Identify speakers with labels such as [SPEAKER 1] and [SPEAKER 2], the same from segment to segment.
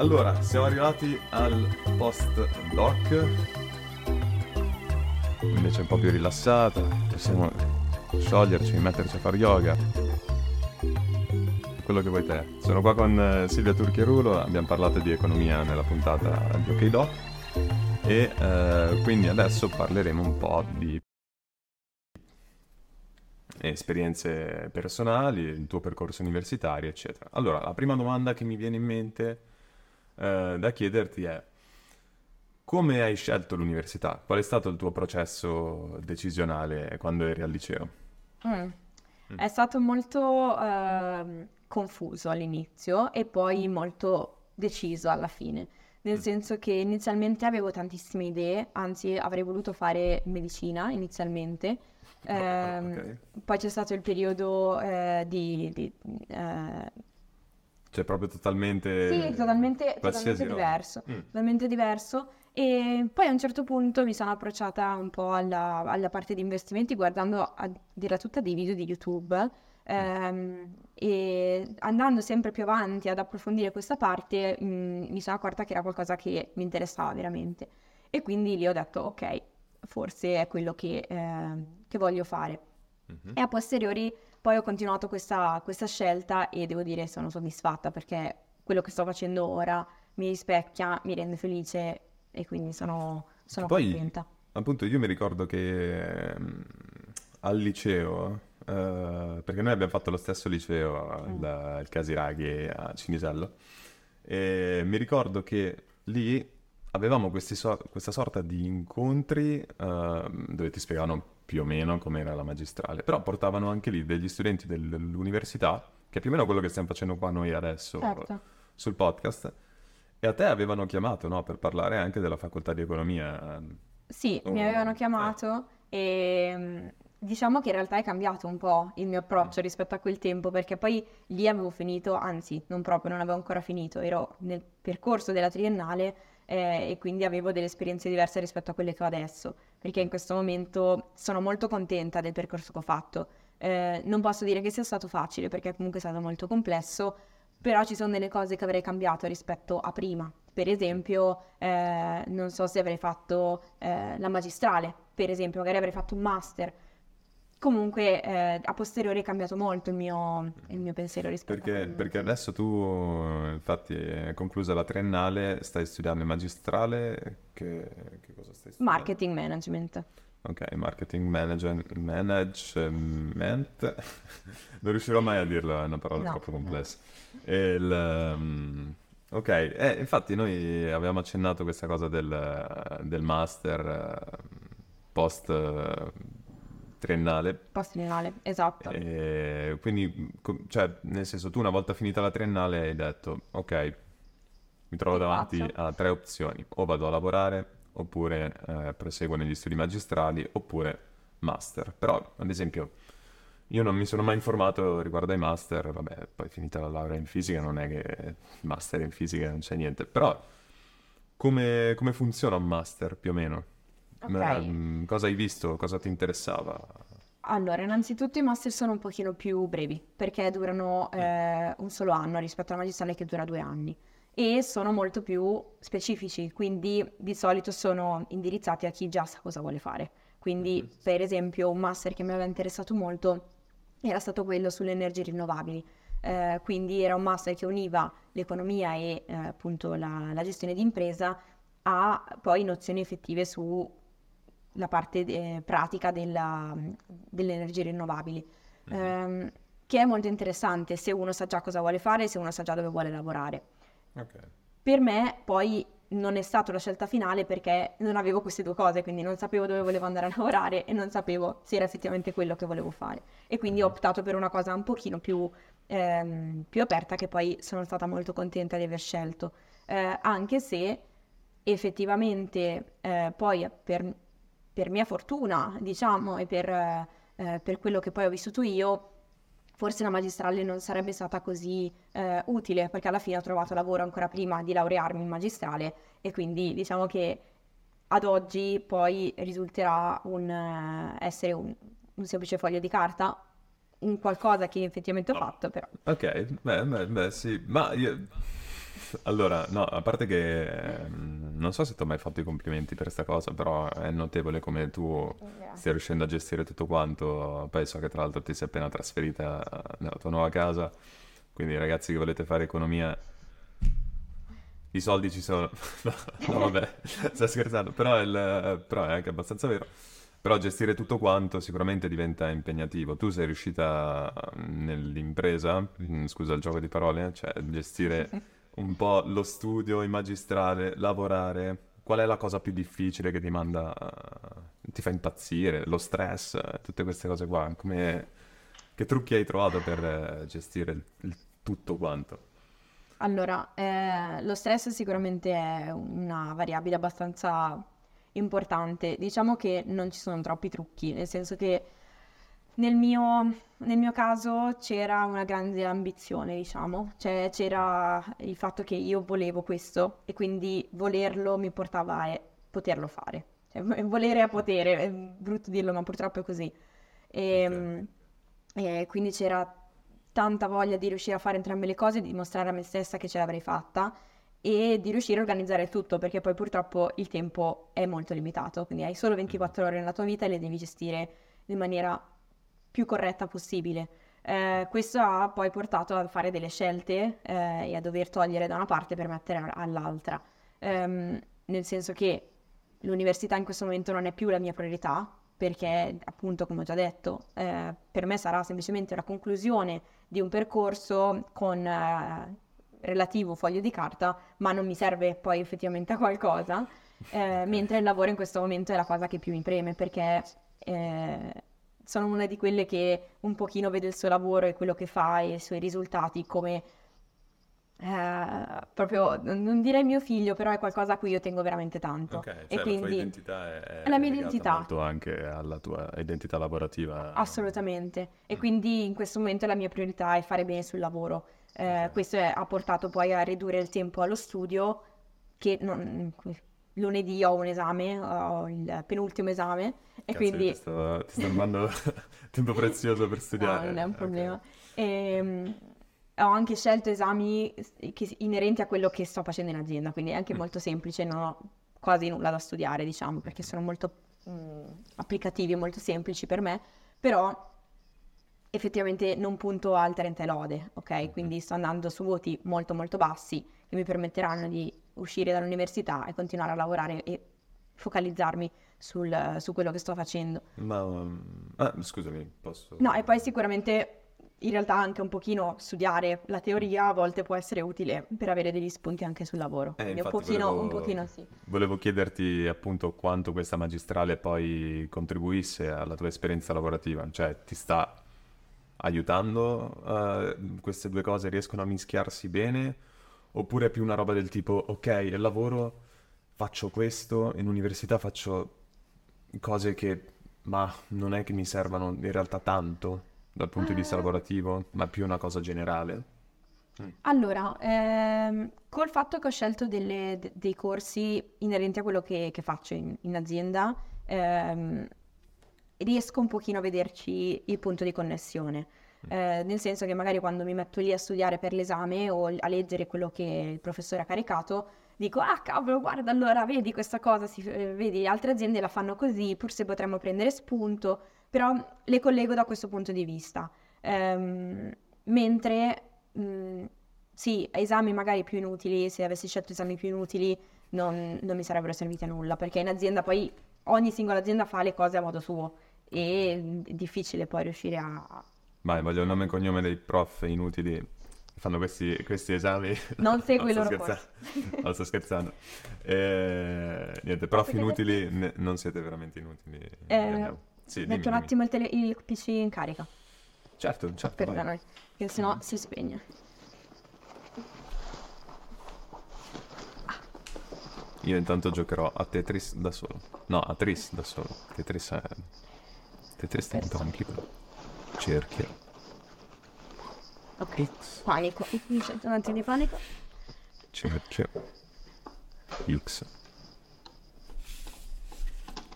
[SPEAKER 1] Allora, siamo arrivati al post-doc, invece un po' più rilassata, possiamo scioglierci, metterci a fare yoga, quello che vuoi te. Sono qua con eh, Silvia Turchierulo, abbiamo parlato di economia nella puntata di OK Doc. E eh, quindi adesso parleremo un po' di esperienze personali, il tuo percorso universitario, eccetera. Allora, la prima domanda che mi viene in mente eh, da chiederti è come hai scelto l'università? Qual è stato il tuo processo decisionale quando eri al liceo?
[SPEAKER 2] Mm. Mm. È stato molto uh, confuso all'inizio e poi molto deciso alla fine. Nel mm. senso che inizialmente avevo tantissime idee, anzi avrei voluto fare medicina inizialmente. Eh, okay. Poi c'è stato il periodo eh, di, di eh,
[SPEAKER 1] cioè proprio totalmente...
[SPEAKER 2] Sì, totalmente, totalmente diverso. Mm. Totalmente diverso. E poi a un certo punto mi sono approcciata un po' alla, alla parte di investimenti guardando a dire tutta dei video di YouTube ehm, e andando sempre più avanti ad approfondire questa parte mh, mm, mi sono accorta che era qualcosa che mi interessava veramente e quindi lì ho detto ok, forse è quello che, eh, che voglio fare. Mm-hmm. E a posteriori poi ho continuato questa, questa scelta e devo dire sono soddisfatta perché quello che sto facendo ora mi rispecchia, mi rende felice e quindi sono, sono
[SPEAKER 1] Poi,
[SPEAKER 2] contenta.
[SPEAKER 1] Appunto, io mi ricordo che um, al liceo, uh, perché noi abbiamo fatto lo stesso liceo, mm. il, il Casiraghi a Cinisello, e mi ricordo che lì avevamo so- questa sorta di incontri uh, dove ti spiegavano più o meno come era la magistrale, però portavano anche lì degli studenti dell'università, che è più o meno quello che stiamo facendo qua noi adesso certo. sul podcast, e a te avevano chiamato no, per parlare anche della facoltà di economia.
[SPEAKER 2] Sì, oh, mi avevano chiamato eh. e mm, diciamo che in realtà è cambiato un po' il mio approccio mm. rispetto a quel tempo, perché poi lì avevo finito, anzi non proprio, non avevo ancora finito, ero nel percorso della triennale eh, e quindi avevo delle esperienze diverse rispetto a quelle che ho adesso, perché in questo momento sono molto contenta del percorso che ho fatto. Eh, non posso dire che sia stato facile perché comunque è stato molto complesso, però ci sono delle cose che avrei cambiato rispetto a prima. Per esempio, eh, non so se avrei fatto eh, la magistrale, per esempio, magari avrei fatto un master Comunque eh, a posteriori è cambiato molto il mio, il mio pensiero rispetto
[SPEAKER 1] perché, a... Perché adesso tu, infatti, è conclusa la triennale, stai studiando il magistrale, che, che cosa stai studiando?
[SPEAKER 2] Marketing Management.
[SPEAKER 1] Ok, Marketing management, management. non riuscirò mai a dirlo, è una parola no, troppo complessa. No. Il, um, ok, eh, infatti noi avevamo accennato questa cosa del, del master uh, post... Triennale.
[SPEAKER 2] Post triennale, esatto.
[SPEAKER 1] E quindi, cioè, nel senso, tu una volta finita la triennale hai detto, ok, mi trovo che davanti faccio? a tre opzioni, o vado a lavorare, oppure eh, proseguo negli studi magistrali, oppure master. Però, ad esempio, io non mi sono mai informato riguardo ai master, vabbè, poi finita la laurea in fisica non è che master in fisica non c'è niente, però come, come funziona un master più o meno? Okay. Mm, cosa hai visto? Cosa ti interessava?
[SPEAKER 2] Allora, innanzitutto i master sono un pochino più brevi, perché durano eh, un solo anno rispetto alla magistrale che dura due anni e sono molto più specifici, quindi di solito sono indirizzati a chi già sa cosa vuole fare. Quindi, mm-hmm. per esempio, un master che mi aveva interessato molto era stato quello sulle energie rinnovabili. Eh, quindi era un master che univa l'economia e eh, appunto la, la gestione di impresa a poi nozioni effettive su la parte eh, pratica della, delle energie rinnovabili, mm-hmm. ehm, che è molto interessante se uno sa già cosa vuole fare, se uno sa già dove vuole lavorare. Okay. Per me poi non è stata la scelta finale perché non avevo queste due cose, quindi non sapevo dove volevo andare a lavorare e non sapevo se era effettivamente quello che volevo fare. E quindi ho mm-hmm. optato per una cosa un pochino più, ehm, più aperta che poi sono stata molto contenta di aver scelto, eh, anche se effettivamente eh, poi per per mia fortuna, diciamo, e per, eh, per, quello che poi ho vissuto io, forse la magistrale non sarebbe stata così eh, utile, perché alla fine ho trovato lavoro ancora prima di laurearmi in magistrale e quindi diciamo che ad oggi poi risulterà un, uh, essere un, un, semplice foglio di carta, un qualcosa che effettivamente ho fatto però.
[SPEAKER 1] Ok, beh, beh, beh sì, ma io allora, no, a parte che ehm, non so se ti ho mai fatto i complimenti per questa cosa, però è notevole come tu stia riuscendo a gestire tutto quanto. Poi so che tra l'altro ti sei appena trasferita nella tua nuova casa, quindi ragazzi che volete fare economia, i soldi ci sono. No, no, vabbè, sto scherzando, però è, il- però è anche abbastanza vero. Però gestire tutto quanto sicuramente diventa impegnativo. Tu sei riuscita mm, nell'impresa, mm, scusa il gioco di parole, cioè gestire un po' lo studio, il magistrale, lavorare. Qual è la cosa più difficile che ti manda, eh, ti fa impazzire? Lo stress, tutte queste cose qua. Come, che trucchi hai trovato per eh, gestire il, il tutto quanto?
[SPEAKER 2] Allora, eh, lo stress sicuramente è una variabile abbastanza importante. Diciamo che non ci sono troppi trucchi, nel senso che nel mio, nel mio caso c'era una grande ambizione, diciamo, cioè c'era il fatto che io volevo questo e quindi volerlo mi portava a poterlo fare. Cioè, volere a potere, è brutto dirlo, ma purtroppo è così. E, e quindi c'era tanta voglia di riuscire a fare entrambe le cose, di dimostrare a me stessa che ce l'avrei fatta e di riuscire a organizzare tutto, perché poi purtroppo il tempo è molto limitato, quindi hai solo
[SPEAKER 1] Mm.
[SPEAKER 2] 24 ore nella tua vita e le devi gestire in maniera più corretta possibile. Eh, questo ha poi portato a fare delle scelte eh, e a dover togliere da una parte per mettere all'altra, Ehm, nel senso che l'università in questo momento non è più la mia priorità, perché appunto, come ho già detto, eh, per me sarà semplicemente la conclusione di un percorso con eh, relativo foglio di carta, ma non mi serve poi effettivamente a qualcosa, eh, mentre il lavoro in questo momento è la cosa che più mi preme, perché eh, sono una di quelle che un pochino vede il suo lavoro e quello che fa e i suoi risultati come eh, proprio, non direi mio figlio, però è qualcosa a cui io tengo veramente tanto.
[SPEAKER 1] Ok,
[SPEAKER 2] E
[SPEAKER 1] cioè la tua
[SPEAKER 2] quindi
[SPEAKER 1] identità è,
[SPEAKER 2] è la mia identità.
[SPEAKER 1] molto anche alla tua identità lavorativa.
[SPEAKER 2] Assolutamente. E
[SPEAKER 1] Mm,
[SPEAKER 2] quindi in questo momento la mia priorità è fare bene sul lavoro. Eh, questo è- ha portato poi a ridurre il tempo allo studio, che non- lunedì ho un esame, ho il penultimo esame, e
[SPEAKER 1] Cazzo, io ti
[SPEAKER 2] quindi
[SPEAKER 1] sto, ti sto rubando tempo prezioso per
[SPEAKER 2] no, non è
[SPEAKER 1] studiare.
[SPEAKER 2] un problema. Ehm, ho anche scelto esami che- inerenti a quello che sto facendo in azienda, quindi è anche
[SPEAKER 1] Mm,
[SPEAKER 2] molto semplice, non ho quasi nulla da studiare, diciamo, perché sono molto mm, applicativi e molto semplici per me, però effettivamente non punto al 30 e lode, ok? Quindi sto andando su voti molto molto bassi che mi permetteranno di uscire dall'università e continuare a lavorare e focalizzarmi sul- su quello che sto facendo.
[SPEAKER 1] Ma, um, ah, scusami, posso...
[SPEAKER 2] No, e poi sicuramente in realtà anche un pochino studiare la teoria a volte può essere utile per avere degli spunti anche sul lavoro.
[SPEAKER 1] Eh,
[SPEAKER 2] un pochino, un
[SPEAKER 1] volevo,
[SPEAKER 2] pochino sì.
[SPEAKER 1] volevo chiederti appunto quanto questa magistrale poi contribuisse alla tua esperienza lavorativa, cioè ti sta aiutando, eh, queste due cose riescono a mischiarsi bene, oppure è più una roba del tipo, ok, al lavoro faccio questo, in università faccio cose che, ma non è che mi servano in realtà tanto dal punto di vista
[SPEAKER 2] Eh,
[SPEAKER 1] lavorativo, ma più una cosa generale. Mm.
[SPEAKER 2] Allora, ehm, col fatto che ho scelto delle- de- dei corsi inerenti a quello che, che faccio in, in azienda, ehm, riesco un pochino a vederci il punto di connessione.
[SPEAKER 1] Mm.
[SPEAKER 2] Eh, nel senso che magari quando mi metto lì a studiare per l'esame o a leggere quello che il professore ha caricato, dico, ah cavolo, guarda, allora vedi questa cosa, si- eh, vedi, altre aziende la fanno così, forse potremmo prendere spunto, però le collego da questo punto di vista. Ehm, mentre, mh, sì, esami magari più inutili, se avessi scelto esami più inutili non, non mi sarebbero serviti a nulla, perché in azienda poi ogni singola azienda fa le cose a modo suo e è difficile poi riuscire a...
[SPEAKER 1] Vai, voglio il nome e cognome dei prof inutili che fanno questi, questi esami.
[SPEAKER 2] Non
[SPEAKER 1] No,
[SPEAKER 2] segui i
[SPEAKER 1] sto
[SPEAKER 2] loro corsi.
[SPEAKER 1] No, sto scherzando. Eh, niente, prof inutili, ne- non siete veramente inutili. li
[SPEAKER 2] Eh.
[SPEAKER 1] Sì, dimmi,
[SPEAKER 2] un attimo il, tele- il PC in carica,
[SPEAKER 1] Certo, certo, vai.
[SPEAKER 2] perdonami, che sennò
[SPEAKER 1] Mhm.
[SPEAKER 2] si spegne.
[SPEAKER 1] Io intanto giocherò a Tetris da solo. No, a Tris da solo. Tetris è... Tetris è un
[SPEAKER 2] Aspetta.
[SPEAKER 1] complicato. Cerchio.
[SPEAKER 2] Ok,
[SPEAKER 1] X.
[SPEAKER 2] panico, mi sento un attimo di panico.
[SPEAKER 1] Cerchio. X.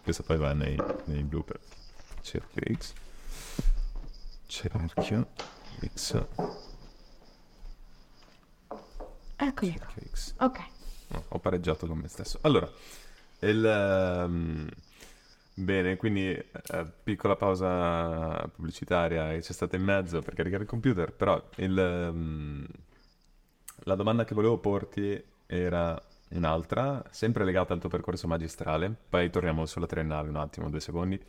[SPEAKER 1] Questo poi va nei, nei blooper. Cerchio X. Cerchio X.
[SPEAKER 2] Ecco, Eccomi qua.
[SPEAKER 1] QX.
[SPEAKER 2] Ok.
[SPEAKER 1] No, ho pareggiato con me stesso. Allora, il, ehm, bene, quindi eh, piccola pausa pubblicitaria che c'è stata in mezzo per caricare il computer, però il, ehm, la domanda che volevo porti era un'altra, sempre legata al tuo percorso magistrale, poi torniamo sulla triennale un attimo, due secondi,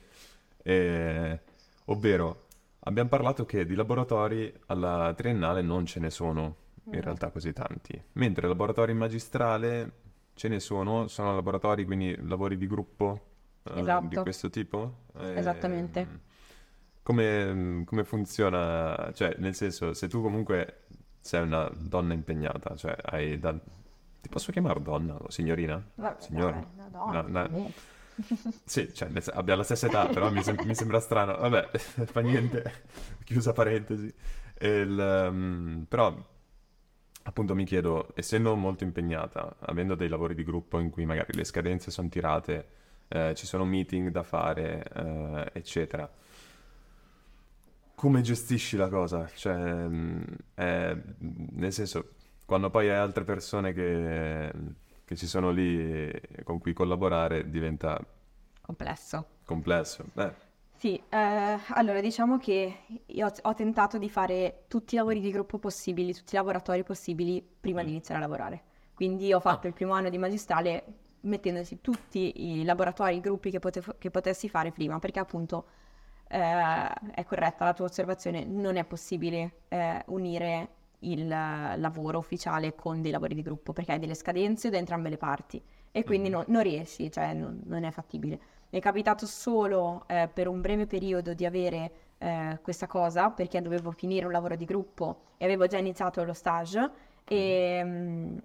[SPEAKER 1] Eh, ovvero abbiamo parlato che di laboratori alla triennale non ce ne sono in
[SPEAKER 2] Mm.
[SPEAKER 1] realtà così tanti, mentre laboratori in magistrale ce ne sono, sono laboratori, quindi lavori di gruppo
[SPEAKER 2] Esatto.
[SPEAKER 1] di questo tipo? Eh,
[SPEAKER 2] Esattamente.
[SPEAKER 1] Come, come funziona? Cioè, nel senso, se tu comunque sei una donna impegnata, cioè hai da... Ti posso chiamare donna o signorina?
[SPEAKER 2] Vabbè,
[SPEAKER 1] Signora?
[SPEAKER 2] dai, una donna,
[SPEAKER 1] No, no. Sì, cioè, abbiamo la stessa età, però mi, sem- mi sembra strano. Vabbè, fa niente, chiusa parentesi. E il, ehm, però, appunto, mi chiedo, essendo molto impegnata, avendo dei lavori di gruppo in cui magari le scadenze sono tirate, eh, ci sono meeting da fare, eh, eccetera, come gestisci la cosa? Cioè, mm, è- nel senso, quando poi hai altre persone che, che ci sono lì con cui collaborare, diventa
[SPEAKER 2] Complesso.
[SPEAKER 1] complesso. Eh,
[SPEAKER 2] Sì, eh, allora diciamo che io ho, ho tentato di fare tutti i lavori di gruppo possibili, tutti i lavoratori possibili prima di
[SPEAKER 1] Mm.
[SPEAKER 2] iniziare a lavorare. Quindi ho fatto
[SPEAKER 1] Ah.
[SPEAKER 2] il primo anno di magistrale mettendosi tutti i laboratori, i gruppi che, potevo- che potessi fare prima, perché appunto eh, è corretta la tua osservazione, non è possibile eh, unire il lavoro ufficiale con dei lavori di gruppo, perché hai delle scadenze da entrambe le parti e quindi
[SPEAKER 1] Mhm.
[SPEAKER 2] non, non riesci, cioè non, non è fattibile. Mi è capitato solo eh, per un breve periodo di avere eh, questa cosa perché dovevo finire un lavoro di gruppo e avevo già iniziato lo stage e mm,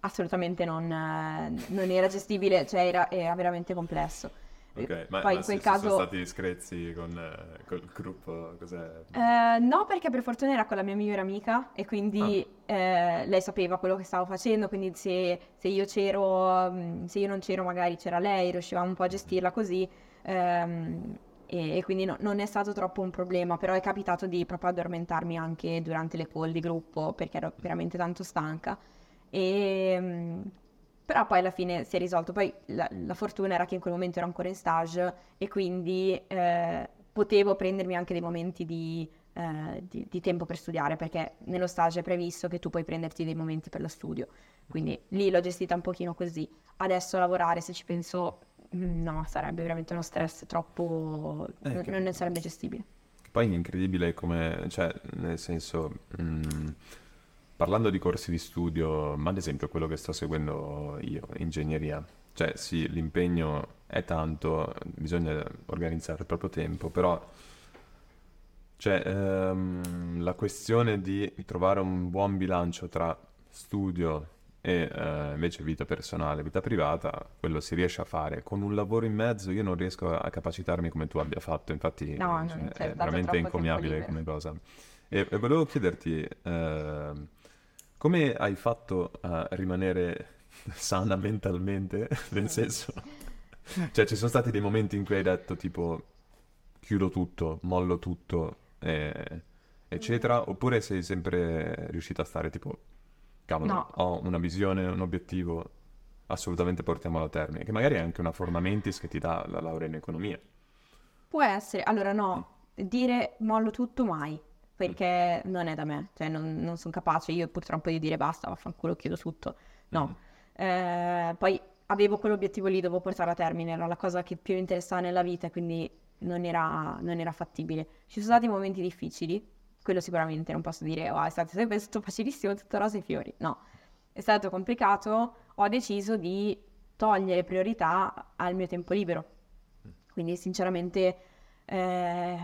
[SPEAKER 2] assolutamente non, eh, non era gestibile, cioè era, era veramente complesso.
[SPEAKER 1] ok, ma,
[SPEAKER 2] Poi
[SPEAKER 1] ma
[SPEAKER 2] in quel caso...
[SPEAKER 1] sono stati screzi con eh, col gruppo?
[SPEAKER 2] Eh, no, perché per fortuna era con la mia migliore amica e quindi
[SPEAKER 1] Ah.
[SPEAKER 2] eh, lei sapeva quello che stavo facendo, quindi se, se io c'ero, mm, se io non c'ero magari c'era lei, riuscivamo un po' a gestirla così ehm, e, e quindi no- non è stato troppo un problema, però è capitato di proprio addormentarmi anche durante le call di gruppo perché ero veramente tanto stanca e, mm, però poi alla fine si è risolto. Poi la, la fortuna era che in quel momento ero ancora in stage e quindi eh, potevo prendermi anche dei momenti di, eh, di- di tempo per studiare, perché nello stage è previsto che tu puoi prenderti dei momenti per lo studio. Quindi lì l'ho gestita un pochino così. Adesso lavorare, se ci penso, mm, no, sarebbe veramente uno stress troppo...
[SPEAKER 1] Eh,
[SPEAKER 2] non,
[SPEAKER 1] che-
[SPEAKER 2] non ne sarebbe gestibile.
[SPEAKER 1] Poi è incredibile come, cioè, nel senso, mm, parlando di corsi di studio, ma ad esempio quello che sto seguendo io, ingegneria, cioè sì, l'impegno è tanto, bisogna organizzare il proprio tempo, però cioè, ehm, la questione di trovare un buon bilancio tra studio e eh, invece vita personale, vita privata, quello si riesce a fare. Con un lavoro in mezzo io non riesco a capacitarmi come tu abbia fatto, infatti
[SPEAKER 2] No,
[SPEAKER 1] cioè, è veramente encomiabile come cosa. E, e volevo chiederti, ehm, come hai fatto a rimanere sana mentalmente? Nel senso, cioè ci sono stati dei momenti in cui hai detto tipo chiudo tutto, mollo tutto, eh, eccetera, oppure sei sempre riuscito a stare tipo, cavolo,
[SPEAKER 2] No.
[SPEAKER 1] ho una visione, un obiettivo, assolutamente portiamolo a termine, che magari è anche una forma mentis che ti dà la laurea in economia.
[SPEAKER 2] Può essere, allora no, dire mollo tutto mai, perché non è da me, cioè non, sono capace io purtroppo di dire basta, vaffanculo, chiudo tutto. No,
[SPEAKER 1] Mhm.
[SPEAKER 2] Eh, poi avevo quell'obiettivo lì, dovevo portare a termine, era la cosa che più mi interessava nella vita, quindi non era, non era fattibile. Ci sono stati momenti difficili, quello sicuramente, non posso dire, oh, è stato sempre tutto facilissimo, tutto rose e fiori, no, è stato complicato, ho deciso di togliere priorità al mio tempo libero. Quindi sinceramente eh,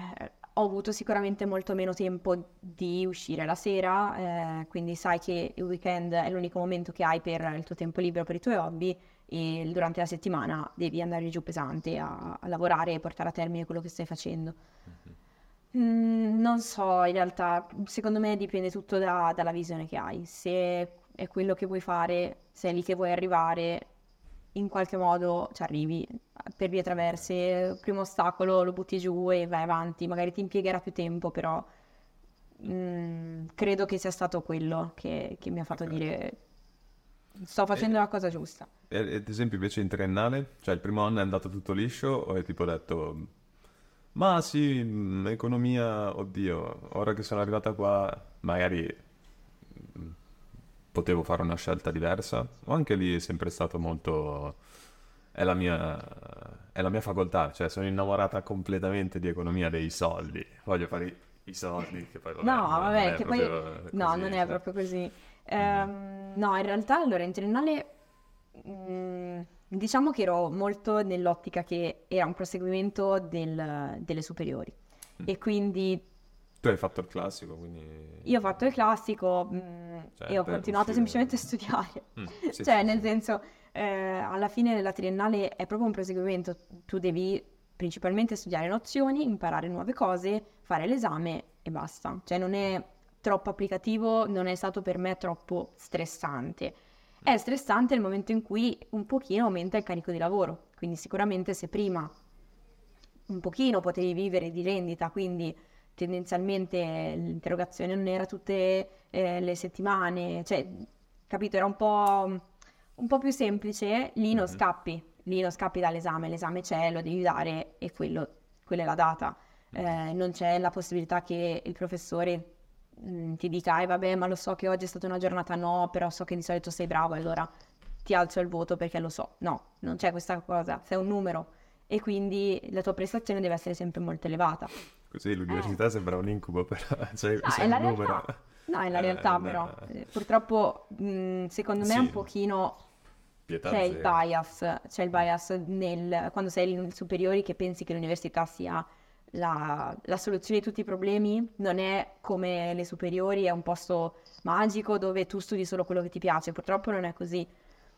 [SPEAKER 2] ho avuto sicuramente molto meno tempo di uscire la sera, eh, quindi sai che il weekend è l'unico momento che hai per il tuo tempo libero, per i tuoi hobby e durante la settimana devi andare giù pesante a, a lavorare e portare a termine quello che stai facendo. Mm, non so, in realtà, secondo me dipende tutto da- dalla visione che hai. Se è quello che vuoi fare, se è lì che vuoi arrivare, in qualche modo ci arrivi per vie traverse. Il primo ostacolo lo butti giù e vai avanti. Magari ti impiegherà più tempo, però mm, credo che sia stato quello che, che mi ha fatto okay. dire sto facendo e, la cosa giusta.
[SPEAKER 1] E, ad esempio invece in triennale, cioè il primo anno è andato tutto liscio o hai tipo detto ma sì, mm, economia, oddio, ora che sono arrivata qua magari mm, potevo fare una scelta diversa o anche lì è sempre stato molto... È la mia, è la mia facoltà, cioè sono innamorata completamente di economia dei soldi, voglio fare i, i soldi che poi...
[SPEAKER 2] Vabbè, no, vabbè, che poi... No, non è cioè. proprio così. Um, no, in realtà allora in triennale mh, diciamo che ero molto nell'ottica che era un proseguimento del, delle superiori mm. e quindi...
[SPEAKER 1] Tu hai fatto il classico, quindi...
[SPEAKER 2] Io ho fatto il classico mh, cioè, e ho continuato uscire... semplicemente a studiare. Mm, sì, cioè, sì, nel sì. senso, eh, alla fine della triennale è proprio un proseguimento. Tu devi principalmente studiare nozioni, imparare nuove cose, fare l'esame e basta. Cioè, non è troppo applicativo, non è stato per me troppo stressante. È stressante nel momento in cui un pochino aumenta il carico di lavoro, quindi sicuramente se prima un pochino potevi vivere di rendita, quindi tendenzialmente l'interrogazione non era tutte eh, le settimane, cioè, capito, era un po', un po' più semplice, lì non mm-hmm. scappi, lì non scappi dall'esame, l'esame c'è, lo devi dare e quello, quella è la data. Eh, non c'è la possibilità che il professore Mm, ti dica, eh vabbè, ma lo so che oggi è stata una giornata no, però so che di solito sei bravo, allora ti alzo il voto perché lo so. No, non c'è questa cosa, sei un numero e quindi la tua prestazione deve essere sempre molto elevata.
[SPEAKER 1] Così l'università eh. sembra un incubo, però cioè,
[SPEAKER 2] no,
[SPEAKER 1] sei
[SPEAKER 2] un numero. Realtà. No, è la realtà eh, però. No. Eh, purtroppo, mh, mm, secondo me sì. un pochino... Pietà c'è il bias, c'è il bias nel, quando sei in superiori che pensi che l'università sia la, la, soluzione di tutti i problemi non è come le superiori, è un posto magico dove tu studi solo quello che ti piace. Purtroppo non è così.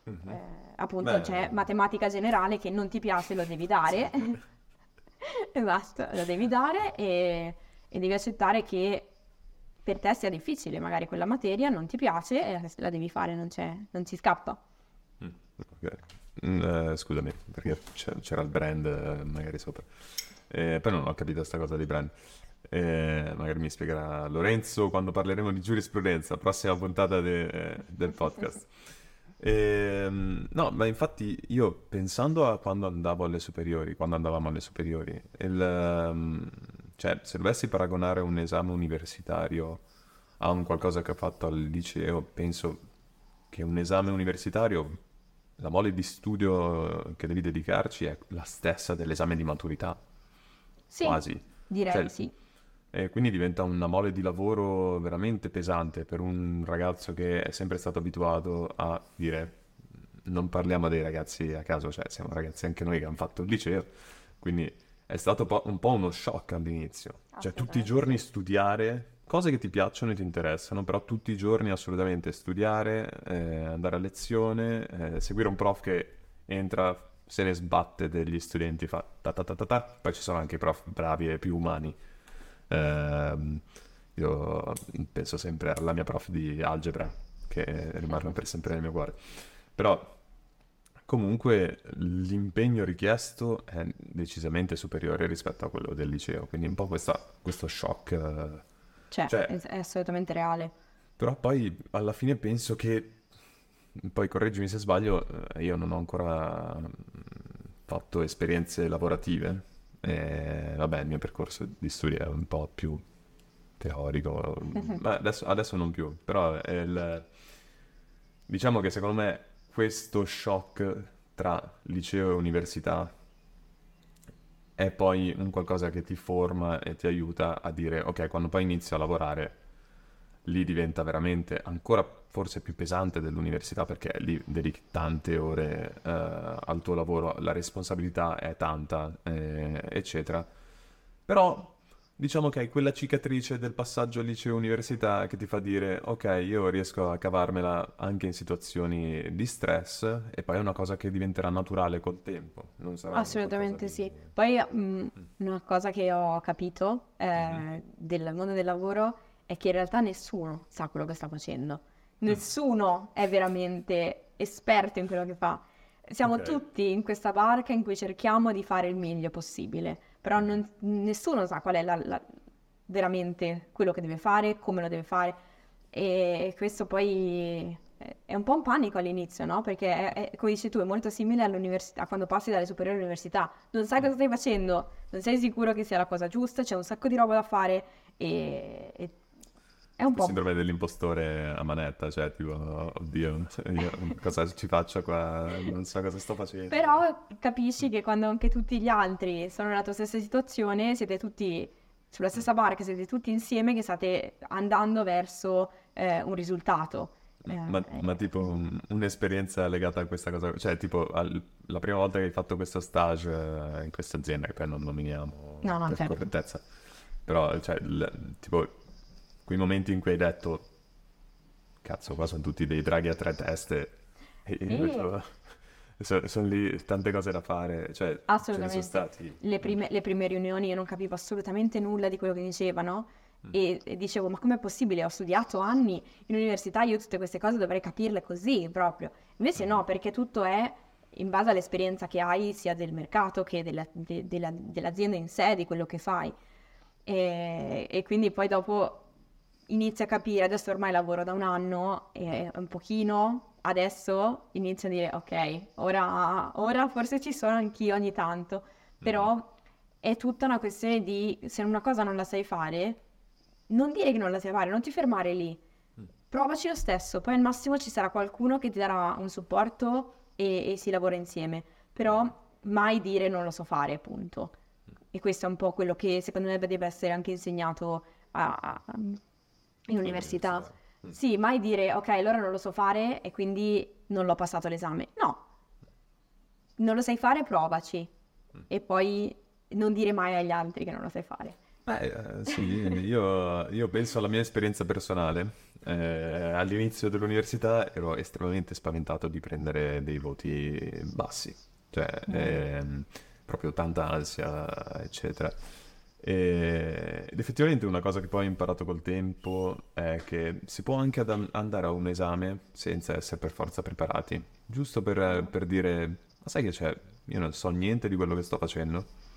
[SPEAKER 2] Mm-hmm. Eh, appunto, Beh. c'è matematica generale che non ti piace, lo devi dare. e basta, lo devi dare e, e, devi accettare che per te sia difficile, magari quella materia non ti piace e la devi fare, non, non si scappa.
[SPEAKER 1] Mm, okay. mm, eh, scusami, perché c'era il brand eh, magari sopra. Eh, poi non ho capito questa cosa di brand. Eh, magari mi spiegherà Lorenzo quando parleremo di giurisprudenza, prossima puntata de, del podcast. Eh, no, ma infatti io pensando a quando andavo alle superiori, quando andavamo alle superiori, il, um, cioè se dovessi paragonare un esame universitario a un qualcosa che ho fatto al liceo, penso che un esame universitario, la mole di studio che devi dedicarci è la stessa dell'esame di maturità
[SPEAKER 2] sì, quasi. Direi cioè, sì.
[SPEAKER 1] E quindi diventa una mole di lavoro veramente pesante per un ragazzo che è sempre stato abituato a dire non parliamo dei ragazzi a caso, cioè siamo ragazzi anche noi che hanno fatto il liceo, quindi è stato un po' uno shock all'inizio. Cioè tutti i giorni studiare cose che ti piacciono e ti interessano, però tutti i giorni assolutamente studiare, eh, andare a lezione, eh, seguire un prof che entra, se ne sbatte degli studenti, fa ta ta ta ta ta, poi ci sono anche i prof bravi e più umani. Eh, io penso sempre alla mia prof di algebra, che rimarrà per sempre nel mio cuore. Però comunque l'impegno richiesto è decisamente superiore rispetto a quello del liceo, quindi un po' questa, questo shock. Eh,
[SPEAKER 2] cioè, cioè, è assolutamente reale.
[SPEAKER 1] Però poi alla fine penso che poi correggimi se sbaglio, eh, io non ho ancora mm, fatto esperienze lavorative. E, vabbè, il mio percorso di studio è un po' più teorico, ma adesso, adesso non più, però il, diciamo che secondo me questo shock tra liceo e università è poi un qualcosa che ti forma e ti aiuta a dire ok, quando poi inizio a lavorare lì diventa veramente ancora forse più pesante dell'università perché lì dedichi tante ore eh, al tuo lavoro, la responsabilità è tanta, eh, eccetera. Però diciamo che hai quella cicatrice del passaggio al liceo università che ti fa dire ok, io riesco a cavarmela anche in situazioni di stress e poi è una cosa che diventerà naturale col tempo.
[SPEAKER 2] Assolutamente sì. Di... Poi mh, mm, una cosa che ho capito eh, mm-hmm. del mondo del lavoro è che in realtà nessuno sa quello che sta facendo nessuno è veramente esperto in quello che fa. Siamo okay. tutti in questa barca in cui cerchiamo di fare il meglio possibile, però non, nessuno sa qual è la, la, veramente quello che deve fare, come lo deve fare. E questo poi è un po' un panico all'inizio, no? Perché, è, è, come dici tu, è molto simile all'università, quando passi dalle superiori all'università. Non sai cosa stai facendo, non sei sicuro che sia la cosa giusta, c'è un sacco di roba da fare e, e è un po'...
[SPEAKER 1] Il sindrome dell'impostore a manetta, cioè tipo, oddio, io cosa ci faccio qua, non so cosa sto facendo.
[SPEAKER 2] Però capisci che quando anche tutti gli altri sono nella tua stessa situazione, siete tutti sulla stessa barca, siete tutti insieme che state andando verso eh, un risultato.
[SPEAKER 1] Eh, ma, eh. ma, tipo un, un'esperienza legata a questa cosa, cioè tipo al, la prima volta che hai fatto questo stage eh, in questa azienda, che poi non nominiamo
[SPEAKER 2] no, no,
[SPEAKER 1] per
[SPEAKER 2] certo.
[SPEAKER 1] correttezza, però cioè, l, tipo quei momenti in cui hai detto, cazzo qua sono tutti dei draghi a tre teste, e io sono, sono lì tante cose da fare, cioè
[SPEAKER 2] Assolutamente.
[SPEAKER 1] sono stati...
[SPEAKER 2] Le prime, le prime riunioni io non capivo assolutamente nulla di quello che dicevano Mm. E, e, dicevo, ma com'è possibile? Ho studiato anni in università, io tutte queste cose dovrei capirle così proprio. Invece no, perché tutto è in base all'esperienza che hai sia del mercato che della, de, della, dell'azienda in sé, di quello che fai. E, e, quindi poi dopo inizi a capire, adesso ormai lavoro da un anno e un pochino, adesso inizio a dire ok, ora, ora forse ci sono anch'io ogni tanto, però mm-hmm. è tutta una questione di se una cosa non la sai fare, non dire che non la sai fare, non ti fermare lì. Mm. Provaci lo stesso, poi al massimo ci sarà qualcuno che ti darà un supporto e, e si lavora insieme, però mai dire non lo so fare, appunto. Mm. E questo è un po' quello che secondo me deve essere anche insegnato a, a, in università. Mm. Sì, mai dire ok, allora non lo so fare e quindi non l'ho passato l'esame. No, non lo sai fare, provaci. E poi non dire mai agli altri che non lo sai fare.
[SPEAKER 1] Beh, eh, sì, io, io, penso alla mia esperienza personale. Eh, all'inizio dell'università ero estremamente spaventato di prendere dei voti bassi, cioè mm. ehm, proprio tanta ansia, eccetera. E, ed effettivamente una cosa che poi ho imparato col tempo è che si può anche ad- andare a un esame senza essere per forza preparati, giusto per, per dire, ma sai che c'è, io non so niente di quello che sto facendo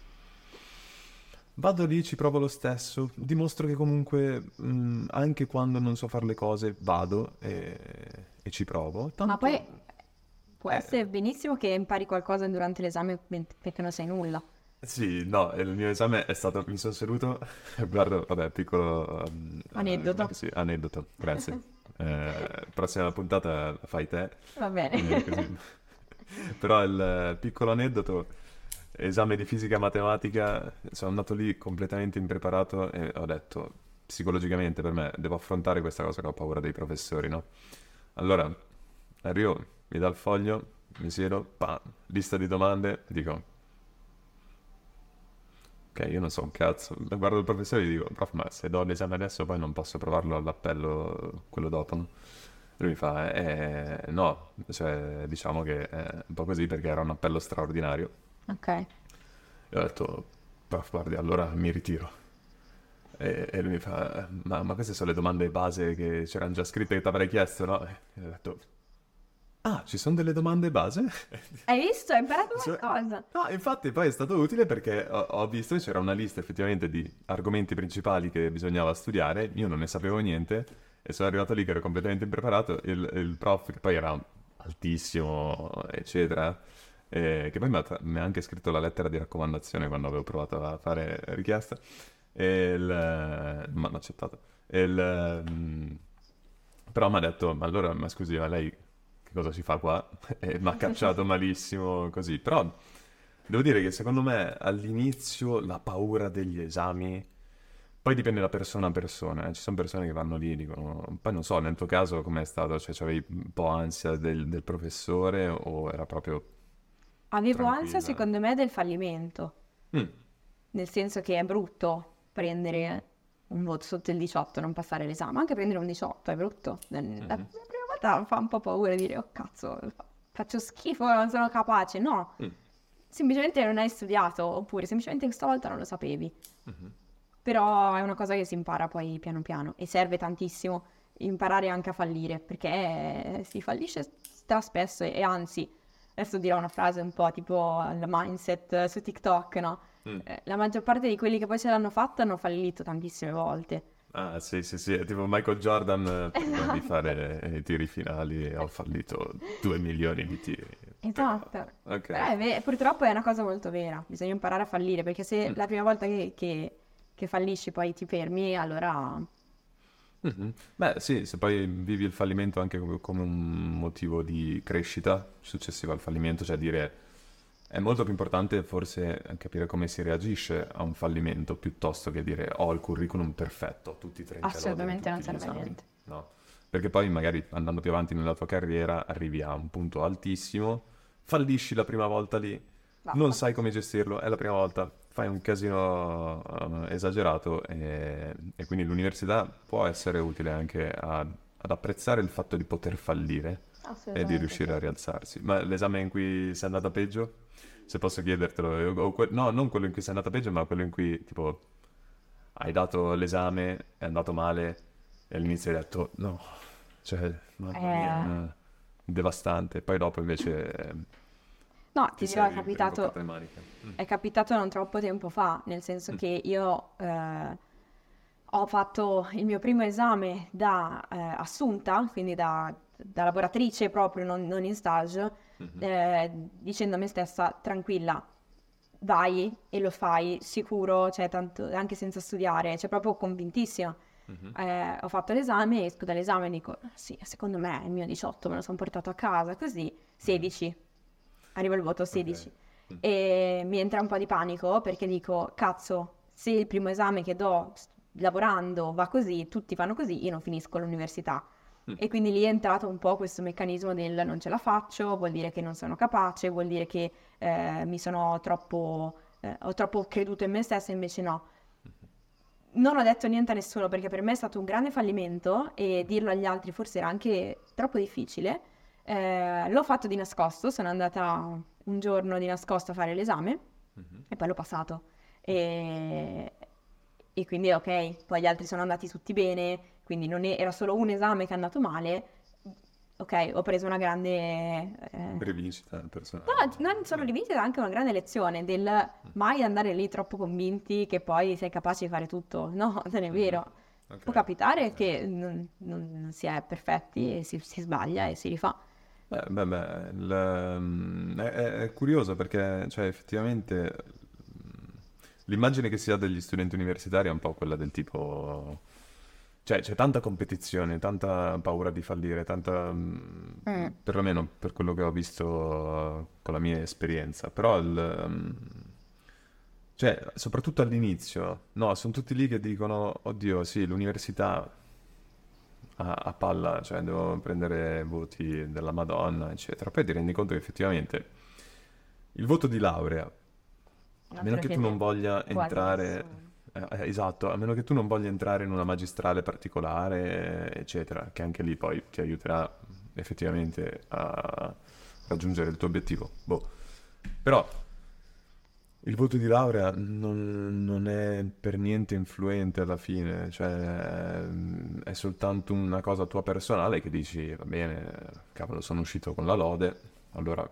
[SPEAKER 1] Vado lì, ci provo lo stesso, dimostro che comunque mh, mm, anche quando non so fare le cose vado e, e ci provo.
[SPEAKER 2] Tanto... Ma poi può eh. essere benissimo che impari qualcosa durante l'esame perché non sai nulla.
[SPEAKER 1] Sì, no, il mio esame è stato, mi sono seduto, guardo, vabbè, piccolo... Um,
[SPEAKER 2] aneddoto.
[SPEAKER 1] Uh, sì, aneddoto, grazie. eh, prossima puntata fai te.
[SPEAKER 2] Va bene.
[SPEAKER 1] Però il piccolo aneddoto esame di fisica e matematica, sono andato lì completamente impreparato e ho detto, psicologicamente per me, devo affrontare questa cosa che ho paura dei professori, no? Allora, arrivo, mi dà il foglio, mi siedo, pa, lista di domande, dico, ok, io non so un cazzo, guardo il professore e gli dico, prof, ma se do l'esame adesso poi non posso provarlo all'appello quello dopo, no? Lui mi fa, eh, no, cioè diciamo che è un po' così perché era un appello straordinario
[SPEAKER 2] Ok.
[SPEAKER 1] E ho detto, guardi, allora mi ritiro. E, e lui mi fa, ma, ma, queste sono le domande base che c'erano già scritte che ti avrei chiesto, no? E ho detto, ah, ci sono delle domande base?
[SPEAKER 2] Hai visto? Hai imparato cioè, qualcosa.
[SPEAKER 1] No, infatti poi è stato utile perché ho, ho visto che c'era una lista effettivamente di argomenti principali che bisognava studiare, io non ne sapevo niente e sono arrivato lì che ero completamente impreparato, il, il prof che poi era altissimo, eccetera eh, che poi mi ha, mi ha, anche scritto la lettera di raccomandazione quando avevo provato a fare richiesta, e il, mi hanno accettato. Il, um, però mi ha detto, ma allora, ma scusi, ma lei cosa ci fa qua? E mi ha cacciato malissimo così, però devo dire che secondo me all'inizio la paura degli esami... Poi dipende da persona a persona, eh. ci sono persone che vanno lì e dicono, poi non so, nel tuo caso com'è stato, cioè avevi un po' ansia del, del professore o era proprio
[SPEAKER 2] Avevo ansia secondo me del fallimento,
[SPEAKER 1] Mm.
[SPEAKER 2] nel senso che è brutto prendere un voto sotto il 18, non passare l'esame, anche prendere un 18 è brutto. La Volta fa un po' paura dire, oh cazzo, faccio schifo, non sono capace. No,
[SPEAKER 1] Mm.
[SPEAKER 2] semplicemente non hai studiato, oppure semplicemente questa volta non lo sapevi.
[SPEAKER 1] Mhm.
[SPEAKER 2] Però è una cosa che si impara poi piano piano e serve tantissimo imparare anche a fallire, perché si fallisce stra spesso e, e anzi adesso dirò una frase un po' tipo il mindset su TikTok, no?
[SPEAKER 1] Mm.
[SPEAKER 2] eh, la maggior parte di quelli che poi ce l'hanno fatta hanno fallito tantissime volte.
[SPEAKER 1] Ah, sì, sì, sì, è tipo Michael Jordan eh, prima di
[SPEAKER 2] Esatto.
[SPEAKER 1] fare eh, i tiri finali ho fallito due milioni di tiri.
[SPEAKER 2] Esatto. Però è ve- purtroppo è una cosa molto vera, bisogna imparare a fallire, perché se
[SPEAKER 1] Mm.
[SPEAKER 2] la prima volta che, che- che fallisci poi ti fermi, allora...
[SPEAKER 1] Mhm. Beh, sì, se poi vivi il fallimento anche come, come un motivo di crescita successiva al fallimento, cioè dire è molto più importante forse capire come si reagisce a un fallimento piuttosto che dire ho il curriculum perfetto, tutti i 30 lode in
[SPEAKER 2] Assolutamente non
[SPEAKER 1] tutti gli
[SPEAKER 2] serve a niente.
[SPEAKER 1] No, perché poi magari andando più avanti nella tua carriera arrivi a un punto altissimo, fallisci la prima volta lì,
[SPEAKER 2] Basta.
[SPEAKER 1] non sai come gestirlo, è la prima volta, fai un casino eh, esagerato e, e quindi l'università può essere utile anche a- ad apprezzare il fatto di poter fallire e di riuscire a rialzarsi. Ma l'esame in cui sei andata peggio? Se posso chiedertelo, eh, que- no, non quello in cui sei andata peggio, ma quello in cui tipo hai dato l'esame, è andato male e all'inizio hai detto no, cioè, mamma
[SPEAKER 2] Eh.
[SPEAKER 1] mia, eh, devastante. Poi dopo invece eh,
[SPEAKER 2] No, ti
[SPEAKER 1] ti
[SPEAKER 2] dirò, è capitato.
[SPEAKER 1] Mm.
[SPEAKER 2] è capitato non troppo tempo fa, nel senso
[SPEAKER 1] Mm.
[SPEAKER 2] che io eh, ho fatto il mio primo esame da eh, assunta, quindi da, da lavoratrice proprio, non, non in stage,
[SPEAKER 1] Mhm.
[SPEAKER 2] eh, dicendo a me stessa, tranquilla, vai e lo fai sicuro, cioè tanto, anche senza studiare, cioè proprio convintissima.
[SPEAKER 1] Mhm.
[SPEAKER 2] Eh, ho fatto l'esame, esco dall'esame e dico, sì, secondo me il mio 18 me lo sono portato a casa, così 16. Arriva il voto 16.
[SPEAKER 1] Mm.
[SPEAKER 2] E mi entra un po' di panico perché dico, cazzo, se il primo esame che do lavorando va così, tutti fanno così, io non finisco l'università.
[SPEAKER 1] Mm.
[SPEAKER 2] E quindi lì è entrato un po' questo meccanismo del non ce la faccio, vuol dire che non sono capace, vuol dire che eh, mi sono troppo, eh, ho troppo creduto in me stessa, invece no. Non ho detto niente a nessuno perché per me è stato un grande fallimento e dirlo agli altri forse era anche troppo difficile. Eh, l'ho fatto di nascosto, sono andata un giorno di nascosto a fare l'esame
[SPEAKER 1] Mhm.
[SPEAKER 2] e poi l'ho passato. E, e quindi ok, poi gli altri sono andati tutti bene, quindi non è- era solo un esame che è andato male. Ok, ho preso una grande... eh,
[SPEAKER 1] Rivincita personale.
[SPEAKER 2] No, non solo è anche una grande lezione del mai andare lì troppo convinti che poi sei capace di fare tutto. No, non è vero.
[SPEAKER 1] Ok.
[SPEAKER 2] Può capitare che non, non- si è perfetti e si, si sbaglia e si rifà.
[SPEAKER 1] Beh, beh, beh, il, mm, è, è- curioso perché, cioè, effettivamente mm, l'immagine che si ha degli studenti universitari è un po' quella del tipo, cioè, c'è tanta competizione, tanta paura di fallire, tanta, mm,
[SPEAKER 2] Mm.
[SPEAKER 1] perlomeno per quello che ho visto uh, con la mia esperienza, però il, mm, cioè, soprattutto all'inizio, no, sono tutti lì che dicono, oddio, sì, l'università a, a palla, cioè devo prendere voti della Madonna, eccetera. Poi ti rendi conto che effettivamente il voto di laurea, a meno che tu non voglia entrare, eh, eh, esatto, a meno che tu non voglia entrare in una magistrale particolare, eccetera, che anche lì poi ti aiuterà effettivamente a raggiungere il tuo obiettivo. Boh. Però il voto di laurea non, non è per niente influente alla fine, cioè ehm, è soltanto una cosa tua personale che dici, va bene, cavolo, sono uscito con la lode, allora,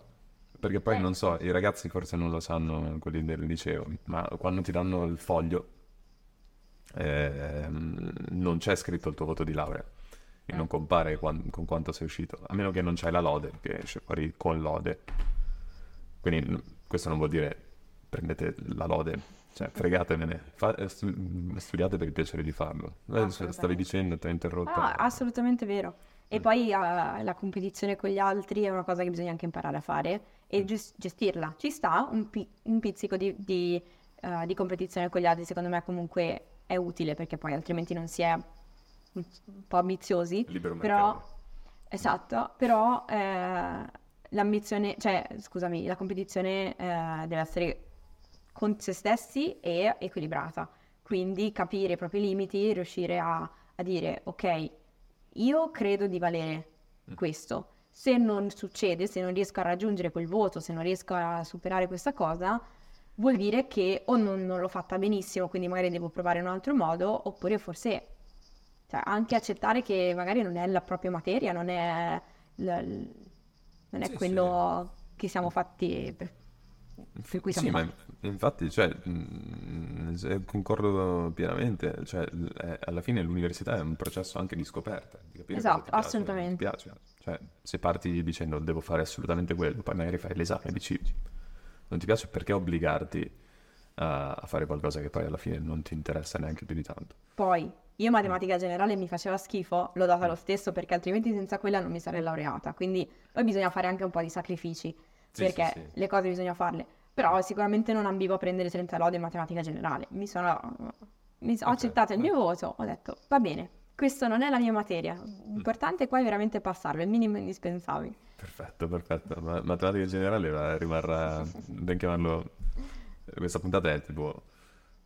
[SPEAKER 1] perché poi
[SPEAKER 2] Eh.
[SPEAKER 1] non so, i ragazzi forse non lo sanno, quelli del liceo, ma quando ti danno il foglio ehm, non c'è scritto il tuo voto di laurea e
[SPEAKER 2] Eh.
[SPEAKER 1] non compare quan- con quanto sei uscito, a meno che non c'hai la lode, che esce fuori con lode. Quindi questo non vuol dire prendete la lode, cioè fregatevene, Fa- eh, stu- studiate per il piacere di farlo. Eh, stavi dicendo, ti ho interrotto.
[SPEAKER 2] Ah, assolutamente vero. E
[SPEAKER 1] Mm.
[SPEAKER 2] poi eh, la competizione con gli altri è una cosa che bisogna anche imparare a fare e
[SPEAKER 1] Mm.
[SPEAKER 2] ges- gestirla. Ci sta un, pi- un pizzico di, di, eh, di competizione con gli altri, secondo me comunque è utile perché poi altrimenti non si è un un po' ambiziosi.
[SPEAKER 1] Libero
[SPEAKER 2] Però,
[SPEAKER 1] mercato.
[SPEAKER 2] esatto, però eh, l'ambizione, cioè scusami, la competizione eh, deve essere con se stessi e equilibrata. Quindi capire i propri limiti, riuscire a, a dire ok, io credo di valere
[SPEAKER 1] Mm.
[SPEAKER 2] questo. Se non succede, se non riesco a raggiungere quel voto, se non riesco a superare questa cosa, vuol dire che o non, non l'ho fatta benissimo, quindi magari devo provare in un altro modo, oppure forse cioè, anche accettare che magari non è la propria materia, non è, l- non è
[SPEAKER 1] Sì,
[SPEAKER 2] quello che siamo fatti per- per cui siamo
[SPEAKER 1] Sì,
[SPEAKER 2] qua.
[SPEAKER 1] Infatti, cioè, mh, se- concordo pienamente, cioè, è- alla fine l'università è un processo anche di scoperta, di capire
[SPEAKER 2] Esatto,
[SPEAKER 1] piace,
[SPEAKER 2] assolutamente.
[SPEAKER 1] piace. Cioè, se parti dicendo devo fare assolutamente quello, poi magari fai l'esame e dici non ti piace perché obbligarti a, a fare qualcosa che poi alla fine non ti interessa neanche più di tanto.
[SPEAKER 2] Poi, io matematica generale mi faceva schifo, l'ho data lo stesso perché altrimenti senza quella non mi sarei laureata. Quindi poi bisogna fare anche un po' di sacrifici,
[SPEAKER 1] Sì,
[SPEAKER 2] perché
[SPEAKER 1] sì, sì.
[SPEAKER 2] le cose bisogna farle. Però sicuramente non ambivo a prendere 30 lode in matematica generale. Mi sono... mi- ho
[SPEAKER 1] Ok,
[SPEAKER 2] accettato il mio voto, ho detto, va bene, questa non è la mia materia.
[SPEAKER 1] Mm.
[SPEAKER 2] L'importante qua è veramente passarlo, è il minimo indispensabile.
[SPEAKER 1] Perfetto, perfetto. Ma matematica generale rimarrà, ben chiamarlo, questa puntata è tipo,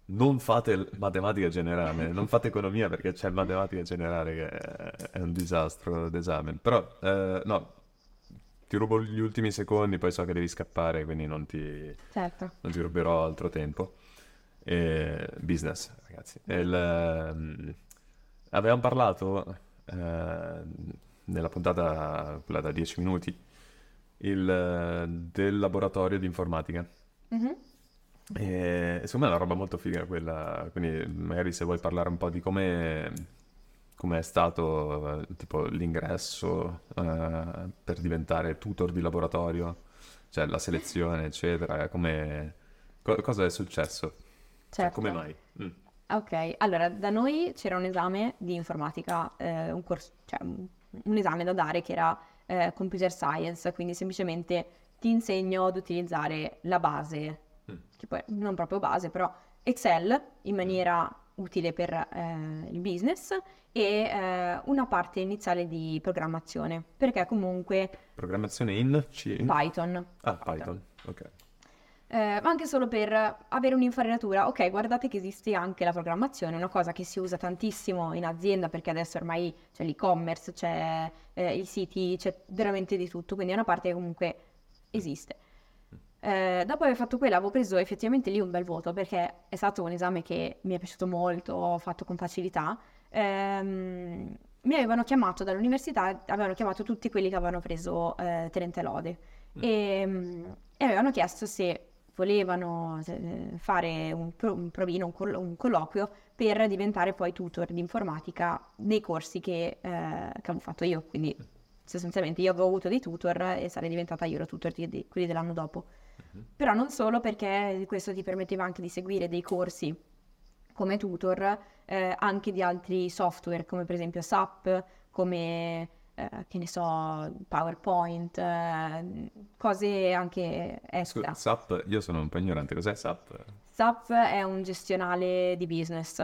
[SPEAKER 1] non fate matematica generale, non fate economia perché c'è matematica generale che è, è un disastro d'esame. Però, eh, no, ti rubo gli ultimi secondi, poi so che devi scappare, quindi non ti,
[SPEAKER 2] Certo.
[SPEAKER 1] non ti ruberò altro tempo. E, business, ragazzi. Il, ehm, avevamo parlato eh, nella puntata, quella da 10 minuti, il, del laboratorio di informatica.
[SPEAKER 2] Mhm.
[SPEAKER 1] E secondo me è una roba molto figa quella, quindi magari se vuoi parlare un po' di come come è stato eh, tipo l'ingresso eh, per diventare tutor di laboratorio, cioè la selezione, eccetera, come co- cosa è successo? Cioè,
[SPEAKER 2] Certo.
[SPEAKER 1] come mai? Mm.
[SPEAKER 2] Ok, allora da noi c'era un esame di informatica, eh, un corso, cioè un, un esame da dare che era eh, computer science, quindi semplicemente ti insegno ad utilizzare la base,
[SPEAKER 1] Mm.
[SPEAKER 2] che poi non proprio base, però Excel in maniera utile per eh, il business e eh, una parte iniziale di programmazione, perché comunque
[SPEAKER 1] Programmazione in C?
[SPEAKER 2] Python.
[SPEAKER 1] Ah, Python, ok.
[SPEAKER 2] Eh, ma anche solo per avere un'infarinatura, ok, guardate che esiste anche la programmazione, una cosa che si usa tantissimo in azienda perché adesso ormai c'è l'e-commerce, c'è eh, i siti, c'è veramente di tutto, quindi è una parte che comunque esiste. Eh, dopo aver fatto quella avevo preso effettivamente lì un bel voto perché è stato un esame che mi è piaciuto molto, ho fatto con facilità. Ehm, mi avevano chiamato dall'università, avevano chiamato tutti quelli che avevano preso eh, 30 lode e, mm, e avevano chiesto se volevano eh, fare un, pro- un provino, un, coll- un colloquio per diventare poi tutor di informatica nei corsi che, eh, che avevo fatto io. Quindi sostanzialmente io avevo avuto dei tutor e sarei diventata io la tutor di, di quelli dell'anno dopo. Però non solo perché questo ti permetteva anche di seguire dei corsi come tutor eh, anche di altri software come per esempio SAP, come eh, che ne so, PowerPoint, eh, cose anche
[SPEAKER 1] Scusa,
[SPEAKER 2] extra.
[SPEAKER 1] SAP, io sono un po' ignorante, cos'è SAP?
[SPEAKER 2] SAP è un gestionale di business.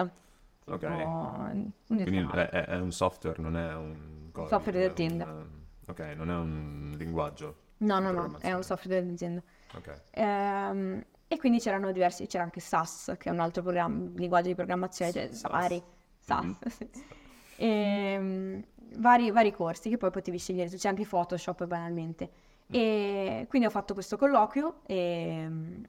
[SPEAKER 1] Ok,
[SPEAKER 2] un
[SPEAKER 1] quindi è, è- un software, non è un codice,
[SPEAKER 2] Software
[SPEAKER 1] è
[SPEAKER 2] d'azienda.
[SPEAKER 1] un, ok, non è un linguaggio
[SPEAKER 2] No, no, no, è un software dell'azienda.
[SPEAKER 1] Ok.
[SPEAKER 2] Ehm, e quindi c'erano diversi, c'era anche SAS, che è un altro linguaggio di programmazione, cioè
[SPEAKER 1] SAS.
[SPEAKER 2] vari, SAS,
[SPEAKER 1] Mhm.
[SPEAKER 2] sì. Ehm, vari, vari corsi che poi potevi scegliere, c'è anche Photoshop banalmente. E quindi ho fatto questo colloquio e mm,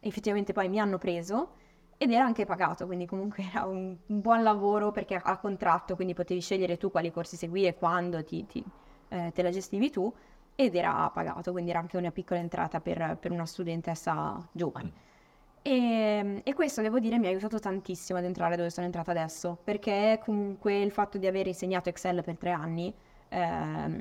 [SPEAKER 2] effettivamente poi mi hanno preso ed era anche pagato, quindi comunque era un, un buon lavoro perché a contratto, quindi potevi scegliere tu quali corsi seguire, quando ti, ti, eh, te la gestivi tu ed era pagato, quindi era anche una piccola entrata per, per una studentessa giovane. E, e questo devo dire mi ha aiutato tantissimo ad entrare dove sono entrata adesso, perché comunque il fatto di aver insegnato Excel per tre anni ehm,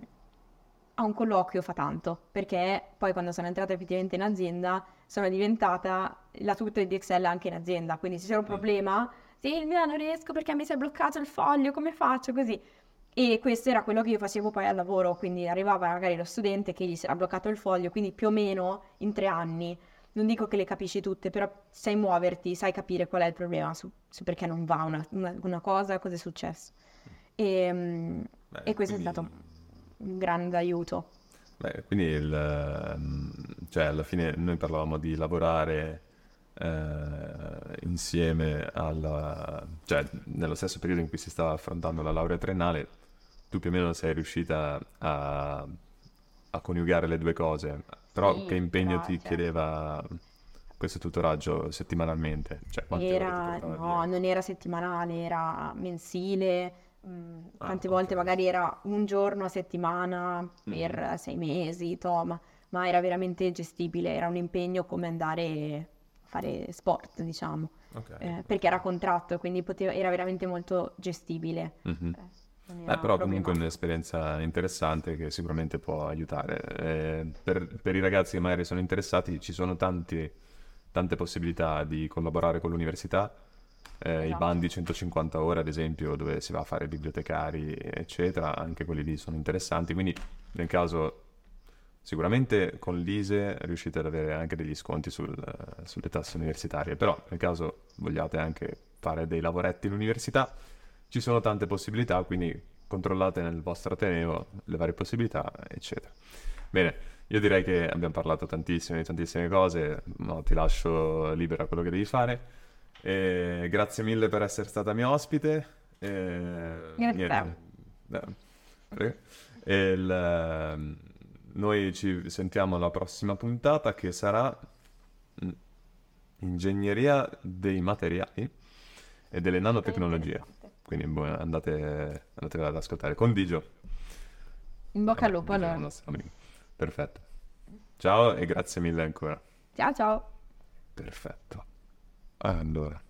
[SPEAKER 2] a un colloquio fa tanto, perché poi quando sono entrata effettivamente in azienda sono diventata la tutor di Excel anche in azienda, quindi se c'era un problema, Silvia non riesco perché mi si è bloccato il foglio, come faccio così? E questo era quello che io facevo poi al lavoro, quindi arrivava magari lo studente che gli si era bloccato il foglio, quindi più o meno in tre anni, non dico che le capisci tutte, però sai muoverti, sai capire qual è il problema, su, su perché non va una, una- una cosa, cosa è successo. E, mm,
[SPEAKER 1] Beh,
[SPEAKER 2] e questo
[SPEAKER 1] quindi-
[SPEAKER 2] è stato un grande aiuto.
[SPEAKER 1] Beh, quindi il, ehm, cioè alla fine noi parlavamo di lavorare eh, insieme alla, cioè nello stesso periodo in cui si stava affrontando la laurea triennale, tu più o meno sei riuscita a, a coniugare le due cose, però
[SPEAKER 2] Sì,
[SPEAKER 1] che impegno
[SPEAKER 2] però,
[SPEAKER 1] ti
[SPEAKER 2] cioè-
[SPEAKER 1] chiedeva questo tutoraggio settimanalmente? Cioè
[SPEAKER 2] Era, no, non era settimanale, era mensile. mm,
[SPEAKER 1] Ah,
[SPEAKER 2] Tante volte
[SPEAKER 1] ok.
[SPEAKER 2] magari era un giorno a settimana per sei mesi, toh, ma ma era veramente gestibile, era un impegno come andare a fare sport, diciamo,
[SPEAKER 1] Ok.
[SPEAKER 2] eh, perché era contratto, quindi poteva- era veramente molto gestibile.
[SPEAKER 1] Mhm.
[SPEAKER 2] Eh,
[SPEAKER 1] Beh, però comunque è un'esperienza interessante che sicuramente può aiutare. Eh, per, per i ragazzi che magari sono interessati ci sono tanti- tante possibilità di collaborare con l'università. Eh, I
[SPEAKER 2] Esatto.
[SPEAKER 1] bandi 150 ore, ad esempio, dove si va a fare bibliotecari, eccetera, anche quelli lì sono interessanti. Quindi, nel caso, sicuramente con l'ISE riuscite ad avere anche degli sconti sul- sulle tasse universitarie. Però, nel caso vogliate anche fare dei lavoretti all'università, ci sono tante possibilità, quindi controllate nel vostro Ateneo le varie possibilità, eccetera. Bene, io direi che abbiamo parlato tantissime di tantissime cose, no, ti lascio libera quello che devi fare. E grazie mille per essere stata mia ospite. E,
[SPEAKER 2] Grazie a te.
[SPEAKER 1] Eh, prego. E il, noi ci sentiamo alla prossima puntata che sarà mm, Ingegneria dei materiali e delle nanotecnologie. Quindi boh, andate, andate ad ascoltare. Con Digio.
[SPEAKER 2] In bocca al lupo allora.
[SPEAKER 1] Perfetto. Ciao e grazie mille ancora.
[SPEAKER 2] Ciao ciao.
[SPEAKER 1] Perfetto. Allora.